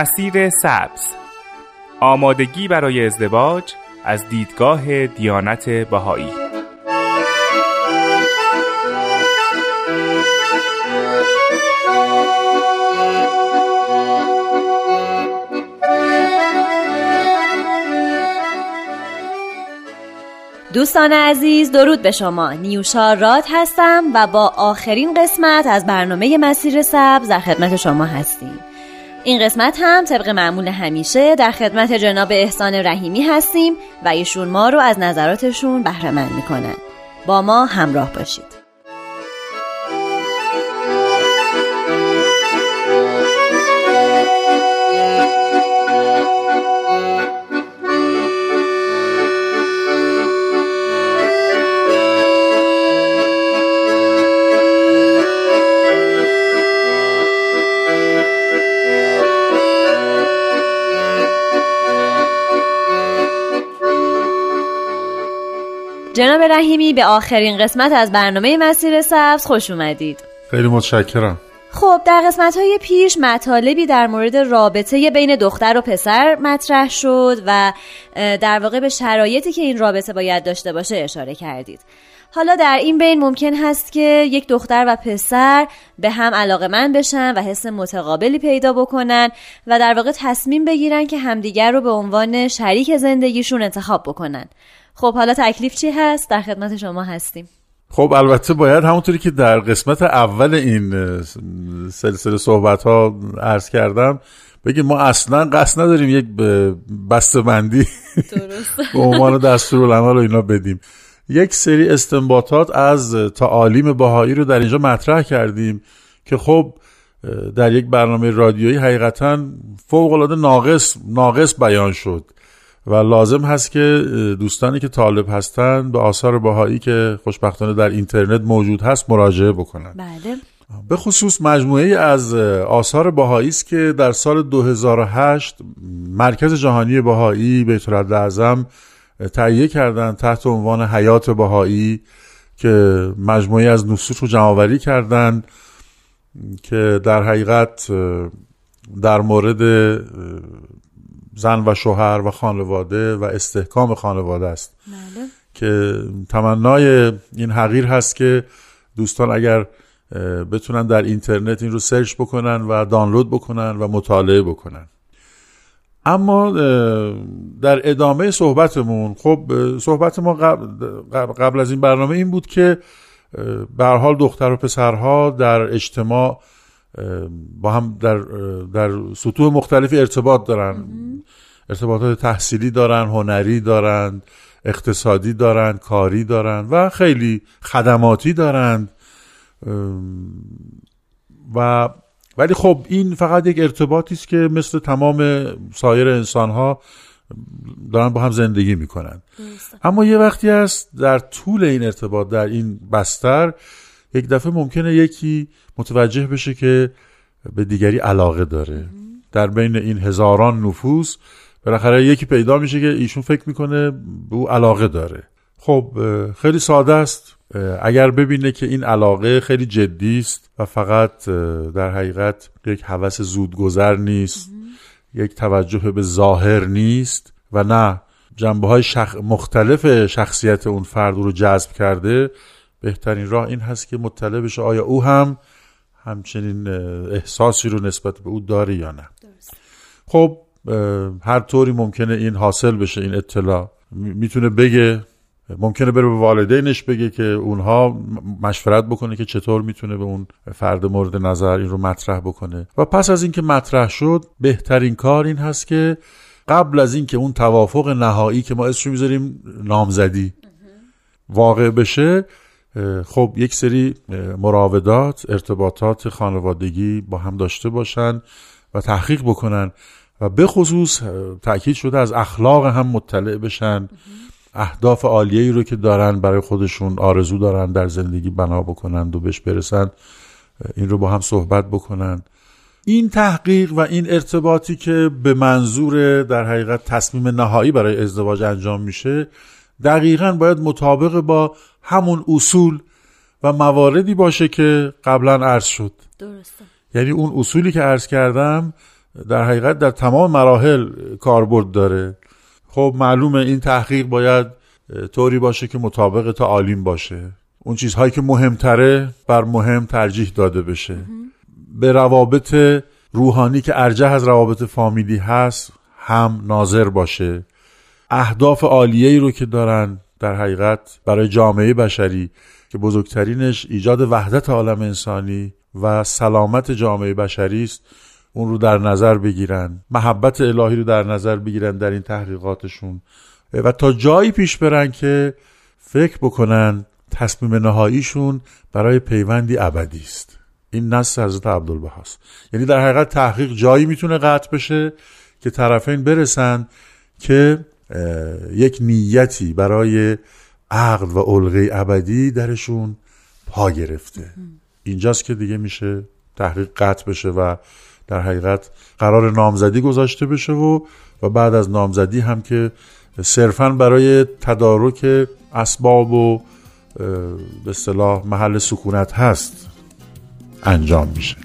مسیر سبز. آمادگی برای ازدواج از دیدگاه دیانت بهایی. دوستان عزیز درود به شما. نیوشا راد هستم و با آخرین قسمت از برنامه مسیر سبز در خدمت شما هستیم. این قسمت هم طبق معمول همیشه در خدمت جناب احسان رحیمی هستیم و ایشون ما رو از نظراتشون بهره مند می‌کنن. با ما همراه باشید. جناب رحیمی به آخرین قسمت از برنامه مسیر سبز خوش اومدید. خیلی متشکرم. خب در قسمت های پیش مطالبی در مورد رابطه بین دختر و پسر مطرح شد و در واقع به شرایطی که این رابطه باید داشته باشه اشاره کردید. حالا در این بین ممکن هست که یک دختر و پسر به هم علاقه من بشن و حس متقابلی پیدا بکنن و در واقع تصمیم بگیرن که همدیگر رو به عنوان شریک زندگیشون انتخاب بکنن. خب حالا تکلیف چی هست؟ در خدمت شما هستیم. خب البته باید همونطوری که در قسمت اول این سلسله صحبت ها عرض کردم بگیم ما اصلا قصد نداریم یک بسته بندی به عنوان دستور العمل رو اینا بدیم. یک سری استنباطات از تعالیم باهایی رو در اینجا مطرح کردیم که خب در یک برنامه رادیویی حقیقتا فوق العاده ناقص ناقص بیان شد. و لازم هست که دوستانی که طالب هستن به آثار باهایی که خوشبختانه در اینترنت موجود هست مراجعه بکنن. بله. به خصوص مجموعه از آثار باهایی است که در سال 2008 مرکز جهانی باهایی بیت اعظم تهیه کردن تحت عنوان حیات باهایی که مجموعه از نصوص رو جمعآوری کردن که در حقیقت در مورد زن و شوهر و خانواده و استحکام خانواده است بله. که تمنای این حقیر هست که دوستان اگر بتونن در اینترنت این رو سرچ بکنن و دانلود بکنن و مطالعه بکنن اما در ادامه صحبتمون خب صحبت ما قبل, از این برنامه این بود که به حال دختر و پسرها در اجتماع با هم در, در سطوح مختلفی ارتباط دارن. ارتباطات تحصیلی دارن هنری دارن اقتصادی دارن کاری دارن و خیلی خدماتی دارند و ولی خب این فقط یک ارتباطی است که مثل تمام سایر انسان ها دارن با هم زندگی می‌کنن. اما یه وقتی هست در طول این ارتباط در این بستر یک دفعه ممکنه یکی متوجه بشه که به دیگری علاقه داره. در بین این هزاران نفوس بالاخره یکی پیدا میشه که ایشون فکر می‌کنه به او علاقه داره. خب خیلی ساده است. اگر ببینه که این علاقه خیلی جدی است و فقط در حقیقت یک هوس زودگذر نیست یک توجه به ظاهر نیست و نه جنبه های شخ... مختلف شخصیت اون فرد رو جذب کرده بهترین راه این هست که مطلع بشه آیا او هم همچنین احساسی رو نسبت به او داره یا نه. خب هر طوری ممکنه این حاصل بشه این اطلاع. می‌تونه بگه ممکنه بره به والدینش بگه که اونها مشورت بکنه که چطور می‌تونه به اون فرد مورد نظر این رو مطرح بکنه. و پس از اینکه مطرح شد بهترین کار این هست که قبل از اینکه اون توافق نهایی که ما اسمش می‌ذاریم نامزدی واقع بشه خب یک سری مراودات ارتباطات خانوادگی با هم داشته باشن و تحقیق بکنن و به خصوص تاکید شده از اخلاق هم مطلع بشن. اهداف عالیه رو که دارن برای خودشون آرزو دارن در زندگی بنا بکنند و بهش برسن این رو با هم صحبت بکنن. این تحقیق و این ارتباطی که به منظور در حقیقت تصمیم نهایی برای ازدواج انجام میشه دقیقا باید مطابق با همون اصول و مواردی باشه که قبلا عرض شد. درسته. یعنی اون اصولی که عرض کردم در حقیقت در تمام مراحل کاربرد داره. خب معلومه این تحقیق باید طوری باشه که مطابق تعالیم باشه. اون چیزهایی که مهمتره بر مهم ترجیح داده بشه. به روابط روحانی که ارجه از روابط فامیلی هست هم ناظر باشه. اهداف عالیه ای رو که دارن در حقیقت برای جامعه بشری که بزرگترینش ایجاد وحدت عالم انسانی و سلامت جامعه بشری است اون رو در نظر بگیرن محبت الهی رو در نظر بگیرن در این تحقیقاتشون. و تا جایی پیش برن که فکر بکنن تصمیم نهاییشون برای پیوندی ابدی است. این نص حضرت عبدالبهاست. یعنی در حقیقت تحقیق جایی می‌تونه قطع بشه که طرفین برسن که یک نیتی برای عقل و علقه ابدی درشون پا گرفته. اینجاست که دیگه میشه تحقیق قطع بشه و در حقیقت قرار نامزدی گذاشته بشه و و بعد از نامزدی هم که صرفا برای تدارک اسباب و به صلاح محل سکونت هست انجام میشه.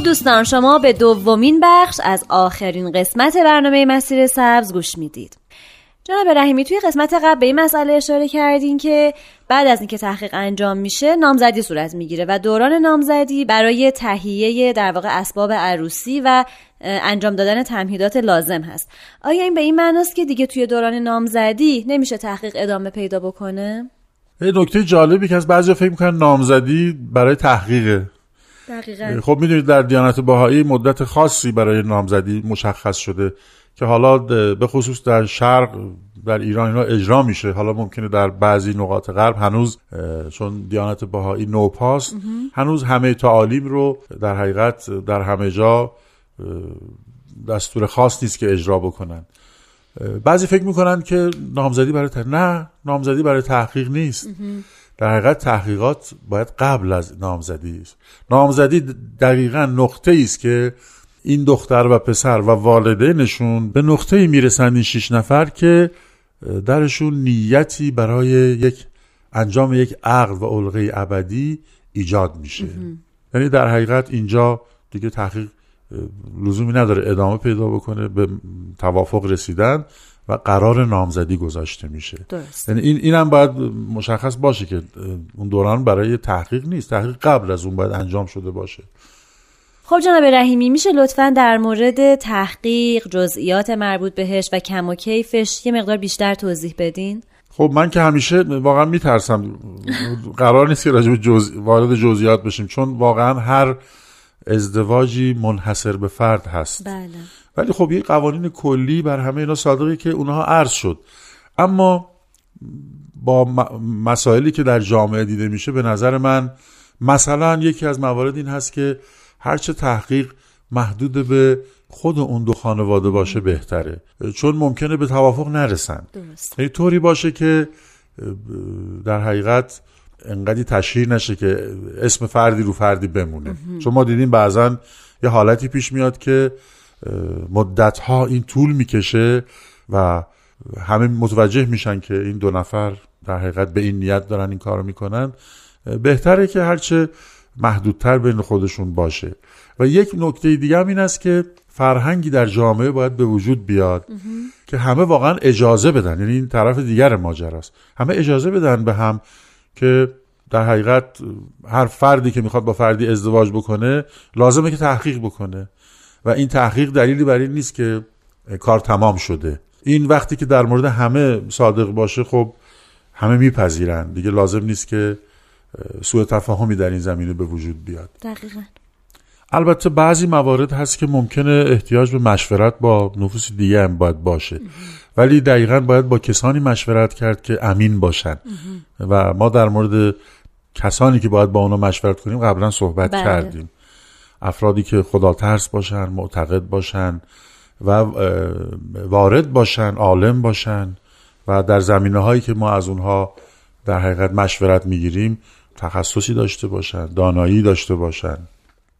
خب دوستان شما به دومین بخش از آخرین قسمت برنامه مسیر سبز گوش می‌دید. جناب رحیمی توی قسمت قبل به این مسئله اشاره کردین که بعد از اینکه تحقیق انجام میشه نامزدی صورت می‌گیره و دوران نامزدی برای تهیه در واقع اسباب عروسی و انجام دادن تمهیدات لازم هست. آیا این به این معناست که دیگه توی دوران نامزدی نمیشه تحقیق ادامه پیدا بکنه؟ یه نکته جالبی که از بعضی فکر می‌کنن نامزدی برای تحقیقه. دقیقا. خب می‌دونید در دیانت بهایی مدت خاصی برای نامزدی مشخص شده که حالا به خصوص در شرق در ایران اینا اجرا میشه. حالا ممکنه در بعضی نقاط غرب هنوز چون دیانت بهایی نوپاس هنوز همه تعالیم رو در حقیقت در همه جا دستور خاص نیست که اجرا بکنن. بعضی فکر می‌کنن که نامزدی برای تحقیق نه نامزدی برای تحقیق نیست. در حقیقت تحقیقات باید قبل از نامزدی است. نامزدی دقیقا نقطه است که این دختر و پسر و والدینشون به نقطه می‌رسند این شیش نفر که درشون نیتی برای یک انجام یک عقل و علقه ابدی ایجاد میشه. یعنی در حقیقت اینجا دیگه تحقیق لزومی نداره ادامه پیدا بکنه به توافق رسیدن. و قرار نامزدی گذاشته میشه. یعنی این اینم باید مشخص باشه که اون دوران برای تحقیق نیست. تحقیق قبل از اون باید انجام شده باشه. خب جناب رحیمی میشه لطفا در مورد تحقیق جزئیات مربوط بهش و کم و کیفش یه مقدار بیشتر توضیح بدین؟ خب من که همیشه واقعا میترسم قرار نیست که راجب جز... وارد جزئیات بشیم چون واقعا هر ازدواجی منحصر به فرد هست. بله. ولی خب یه قوانین کلی بر همه اینا صادقه که اونها عرض شد. اما با مسائلی که در جامعه دیده میشه به نظر من مثلا یکی از موارد این هست که هرچه تحقیق محدود به خود اون دو خانواده باشه بهتره. چون ممکنه به توافق نرسن. درست. یه طوری باشه که در حقیقت انقدی تشهیر نشه که اسم فردی رو فردی بمونه. چون ما دیدیم بعضا یه حالتی پیش میاد که مدت ها این طول می‌کشه و همه متوجه میشن که این دو نفر در حقیقت به این نیت دارن این کارو می‌کنن. بهتره که هرچه محدودتر بین خودشون باشه. و یک نکته دیگه هم این است که فرهنگی در جامعه باید به وجود بیاد که همه واقعا اجازه بدن. یعنی این طرف دیگر ماجراست. همه اجازه بدن به هم که در حقیقت هر فردی که می‌خواد با فردی ازدواج بکنه لازمه که تحقیق بکنه. و این تحقیق دلیلی بر این نیست که کار تمام شده. این وقتی که در مورد همه صادق باشه خب همه میپذیرن. دیگه لازم نیست که سوء تفاهمی در این زمینه به وجود بیاد. دقیقا. البته بعضی موارد هست که ممکنه احتیاج به مشورت با نفوس دیگه هم باید باشه. ولی دقیقا باید با کسانی مشورت کرد که امین باشن. و ما در مورد کسانی که باید با اونا مشورت کنیم قبلا صحبت بله. کردیم. افرادی که خدا ترس باشن معتقد باشن و وارد باشن عالم باشن و در زمینه هایی که ما از اونها در حقیقت مشورت می‌گیریم تخصصی داشته باشن دانایی داشته باشن.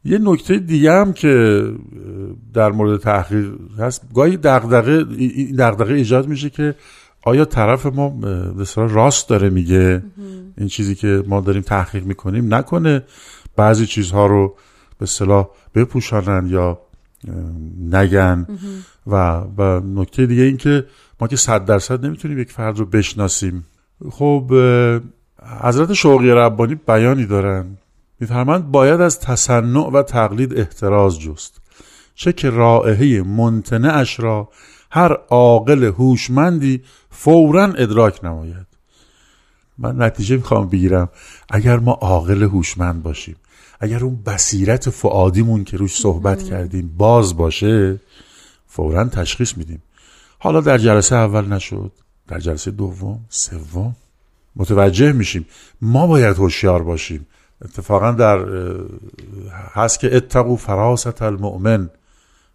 یه نکته دیگه هم که در مورد تحقیق هست گاهی دغدغه دغدغه ایجاد میشه که آیا طرف ما به راست داره میگه این چیزی که ما داریم تحقیق می‌کنیم؟ نکنه بعضی چیزها رو به صلاح بپوشانن یا نگن. و و نکته دیگه این که ما که صد درصد نمی‌تونیم یک فرد رو بشناسیم. خب حضرت شوقی ربانی بیانی دارن. میفرمند باید از تصنع و تقلید احتراز جست. چه که رائحه اش را هر عاقل هوشمندی فورا ادراک نماید. من نتیجه می‌خوام بگیرم. اگر ما عاقل هوشمند باشیم اگر اون بصیرت فعادیمون که روش صحبت کردیم باز باشه فورا تشخیص میدیم. حالا در جلسه اول نشد در جلسه دوم سوم متوجه میشیم ما باید هوشیار باشیم. اتفاقا در هست که اتقو فراست المؤمن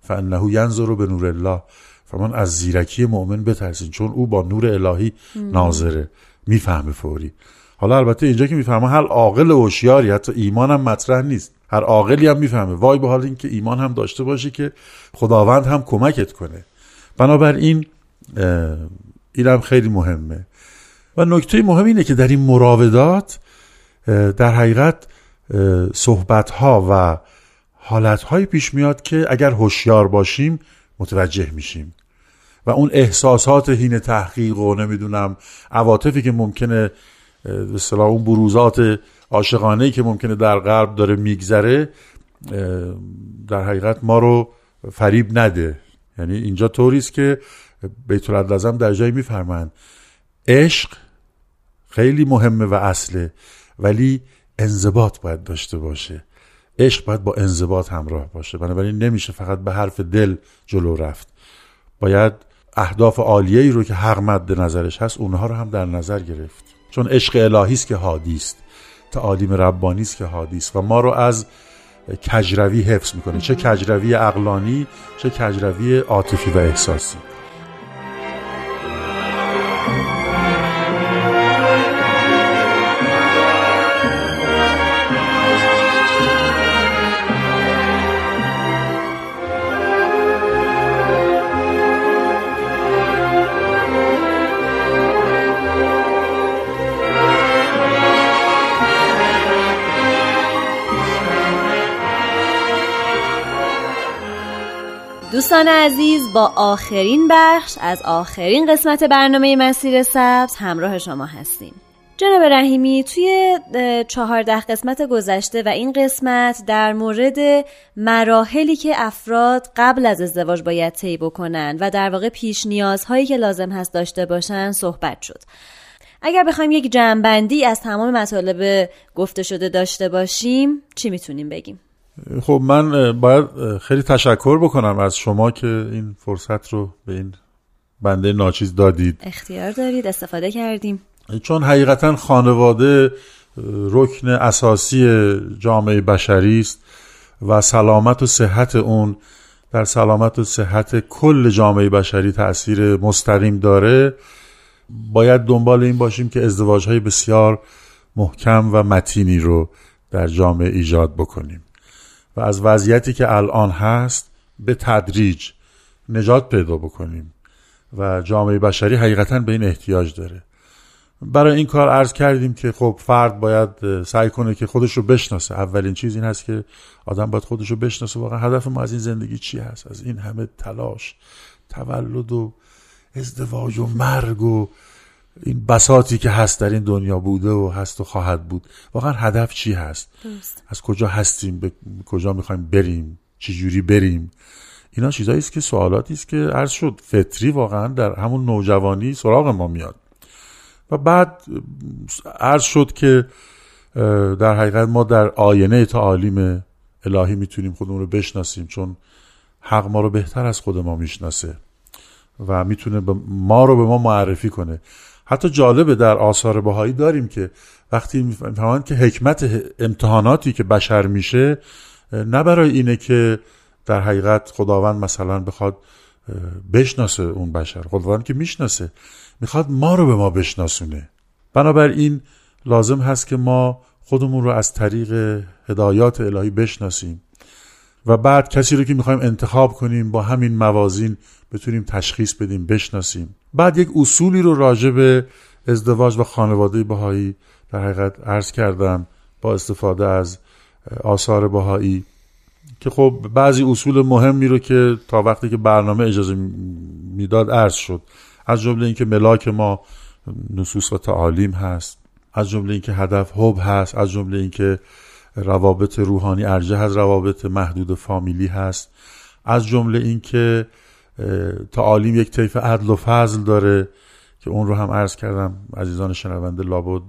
فانه ینظر به نور الله. فرمان از زیرکی مؤمن بترسین چون او با نور الهی ناظره. می‌فهمه فوری. حالا البته اینجا که می‌فهمه هر عاقل هوشیاری حتی ایمان هم مطرح نیست. هر عاقلی هم می‌فهمه. وای به حال اینکه ایمان هم داشته باشه که خداوند هم کمکت کنه. بنابراین اینم خیلی مهمه. و نکته مهم اینه که در این مراودات در حقیقت صحبت ها و حالت های پیش میاد که اگر هوشیار باشیم متوجه میشیم. و اون احساسات هین تحقیق و نمی‌دونم عواطفی که ممکنه به اون بروزات عاشقانه که ممکنه در غرب داره میگذره در حقیقت ما رو فریب نده. یعنی اینجا طوری است که بیت العدل در جایی میفرمند عشق خیلی مهمه و اصله ولی انضباط باید داشته باشه. عشق باید با انضباط همراه باشه. بنابراین نمیشه فقط به حرف دل جلو رفت. باید اهداف عالیه ای رو که حق مد نظرش هست اونها رو هم در نظر گرفت. چون عشق الهی است که حادی است تعالیم ربانی است که حادی است. و ما رو از کجروی حفظ می‌کنه. چه کجروی اقلانی چه کجروی عاطفی و احساسی. دوستان عزیز با آخرین بخش از آخرین قسمت برنامه مسیر سبز همراه شما هستیم جناب رحیمی توی چهارده قسمت گذشته و این قسمت در مورد مراحلی که افراد قبل از ازدواج باید طی بکنن و در واقع پیش نیازهایی که لازم هست داشته باشن صحبت شد اگر بخوایم یک جمعبندی از تمام مطالب گفته شده داشته باشیم چی می‌تونیم بگیم؟ خب من باید خیلی تشکر بکنم از شما که این فرصت رو به این بنده ناچیز دادید. اختیار دارید استفاده کردیم. چون حقیقتا خانواده رکن اساسی جامعه بشری است و سلامت و صحت اون در سلامت و صحت کل جامعه بشری تاثیر مستقیم داره. باید دنبال این باشیم که ازدواج های بسیار محکم و متینی رو در جامعه ایجاد بکنیم. و از وضعیتی که الان هست به تدریج نجات پیدا بکنیم. و جامعه بشری حقیقتا به این احتیاج داره. برای این کار عرض کردیم که خب فرد باید سعی کنه که خودش رو بشناسه. اولین چیز این هست که آدم باید خودش رو بشناسه. واقعا هدف ما از این زندگی چی هست؟ از این همه تلاش تولد و ازدواج و مرگ و این بساتی که هست در این دنیا بوده و هست و خواهد بود. واقعا هدف چی هست؟ از کجا هستیم؟ به کجا می‌خوایم بریم؟ چی جوری بریم؟ اینا چیزایی است که سوالاتی است که عرض شد. فطری واقعا در همون نوجوانی سراغ ما میاد. و بعد عرض شد که در حقیقت ما در آینه تعالیم الهی می‌تونیم خودمون رو بشناسیم چون حق ما رو بهتر از خود ما می‌شناسه و می‌تونه ما رو به ما معرفی کنه. حتی جالبه در آثار بهایی داریم که وقتی می‌فهمند که حکمت امتحاناتی که بشر میشه نه برای اینه که در حقیقت خداوند مثلا بخواد بشناسه اون بشر خداوند که می‌شناسه می‌خواد ما رو به ما بشناسونه. بنابراین لازم هست که ما خودمون رو از طریق هدایات الهی بشناسیم. و بعد کسی رو که می‌خوایم انتخاب کنیم با همین موازین بتونیم تشخیص بدیم بشناسیم. بعد یک اصولی رو راجع به ازدواج و خانواده بهایی در حقیقت عرض کردم با استفاده از آثار بهایی که خب بعضی اصول مهمی رو که تا وقتی که برنامه اجازه می‌داد عرض شد. از جمله اینکه ملاک ما نصوص و تعالیم هست از جمله اینکه هدف حب هست از جمله اینکه روابط روحانی ارجه از روابط محدود فامیلی هست. از جمله اینکه تعالیم یک طیف عدل و فضل داره که اون رو هم عرض کردم. عزیزان شنونده لابد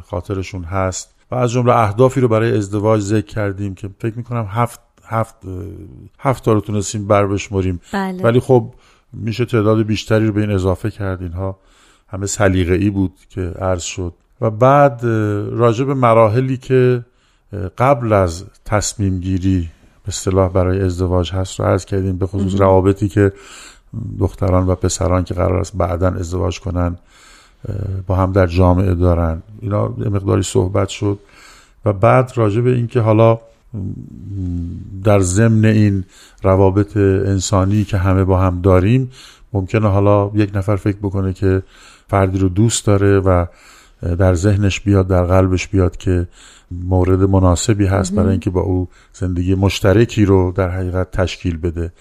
خاطرشون هست. و از جمله اهدافی رو برای ازدواج ذکر کردیم که فکر می‌کنم هفت هفت هفت تا رو تونستیم بر بشمریم. بله. ولی خب میشه تعداد بیشتری رو به این اضافه کرد. اینها همه سلیقه ای بود که عرض شد. و بعد راجع به مراحلی که قبل از تصمیم گیری به اصطلاح برای ازدواج هست رو عرض کردیم به خصوص روابطی که دختران و پسران که قرار است بعدا ازدواج کنن با هم در جامعه دارن. اینا مقداری صحبت شد و بعد راجع به اینکه حالا در ضمن این روابط انسانی که همه با هم داریم ممکنه حالا یک نفر فکر بکنه که فردی رو دوست داره و در ذهنش بیاد در قلبش بیاد که مورد مناسبی هست برای اینکه با او زندگی مشترکی رو در حقیقت تشکیل بده.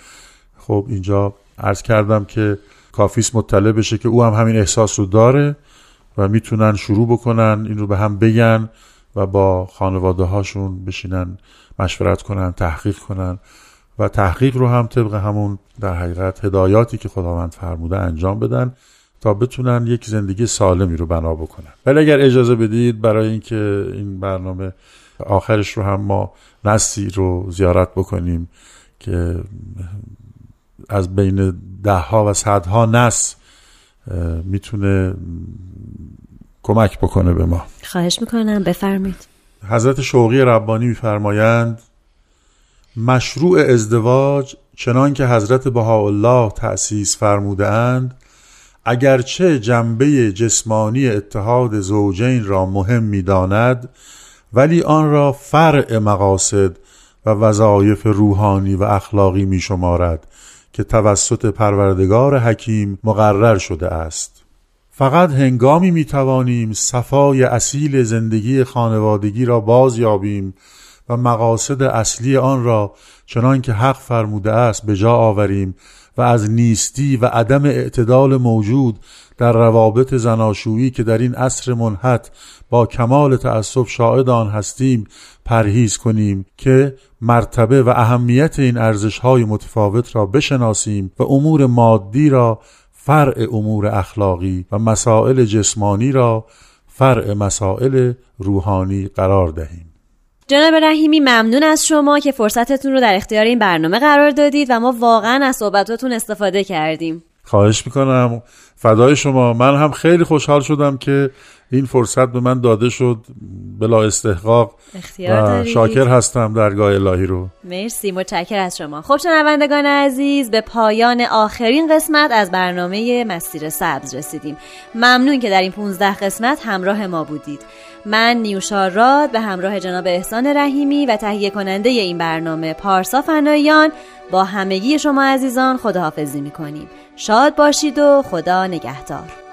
خب اینجا عرض کردم که کافیس مطلع بشه که او هم همین احساس رو داره و می‌تونن شروع بکنن این رو به هم بگن و با خانواده هاشون بشینن مشورت کنن تحقیق کنن و تحقیق رو هم طبق همون در حقیقت هدایاتی که خداوند فرموده انجام بدن تا بتونن یک زندگی سالمی رو بنا بکنن. ولی اگر اجازه بدید برای اینکه این برنامه آخرش رو هم ما نسلی رو زیارت بکنیم که از بین ده ها و صدها نس می‌تونه کمک بکنه به ما. خواهش می‌کنم بفرمید حضرت شوقی ربانی میفرمایند مشروع ازدواج چنان که حضرت بهاءالله تأسیس فرموده اند اگرچه جنبه جسمانی اتحاد زوجین را مهم می‌داند ولی آن را فرع مقاصد و وظایف روحانی و اخلاقی می شمارد که توسط پروردگار حکیم مقرر شده است. فقط هنگامی می توانیم صفای اصیل زندگی خانوادگی را باز یابیم و مقاصد اصلی آن را چنان که حق فرموده است به جا آوریم و از نیستی و عدم اعتدال موجود در روابط زناشویی که در این عصر منحت با کمال تعصب شاهد آن هستیم پرهیز کنیم که مرتبه و اهمیت این ارزش های متفاوت را بشناسیم و امور مادی را فرع امور اخلاقی و مسائل جسمانی را فرع مسائل روحانی قرار دهیم. جناب رحیمی ممنون از شما که فرصتتون رو در اختیار این برنامه قرار دادید و ما واقعا از صحبتاتون استفاده کردیم. خواهش می‌کنم. فدای شما. من هم خیلی خوشحال شدم که این فرصت به من داده شد. بلا استحقاق و شاکر هستم درگاه الهی رو. مرسی. متشکر از شما. خب شنوندگان عزیز به پایان آخرین قسمت از برنامه مسیر سبز رسیدیم. ممنون که در این 15 قسمت همراه ما بودید. من نیوشا راد به همراه جناب احسان رحیمی و تهیه کننده این برنامه پارسا فنایان با همگی شما عزیزان خداحافظی می‌کنیم. شاد باشید و خدا نگهدار.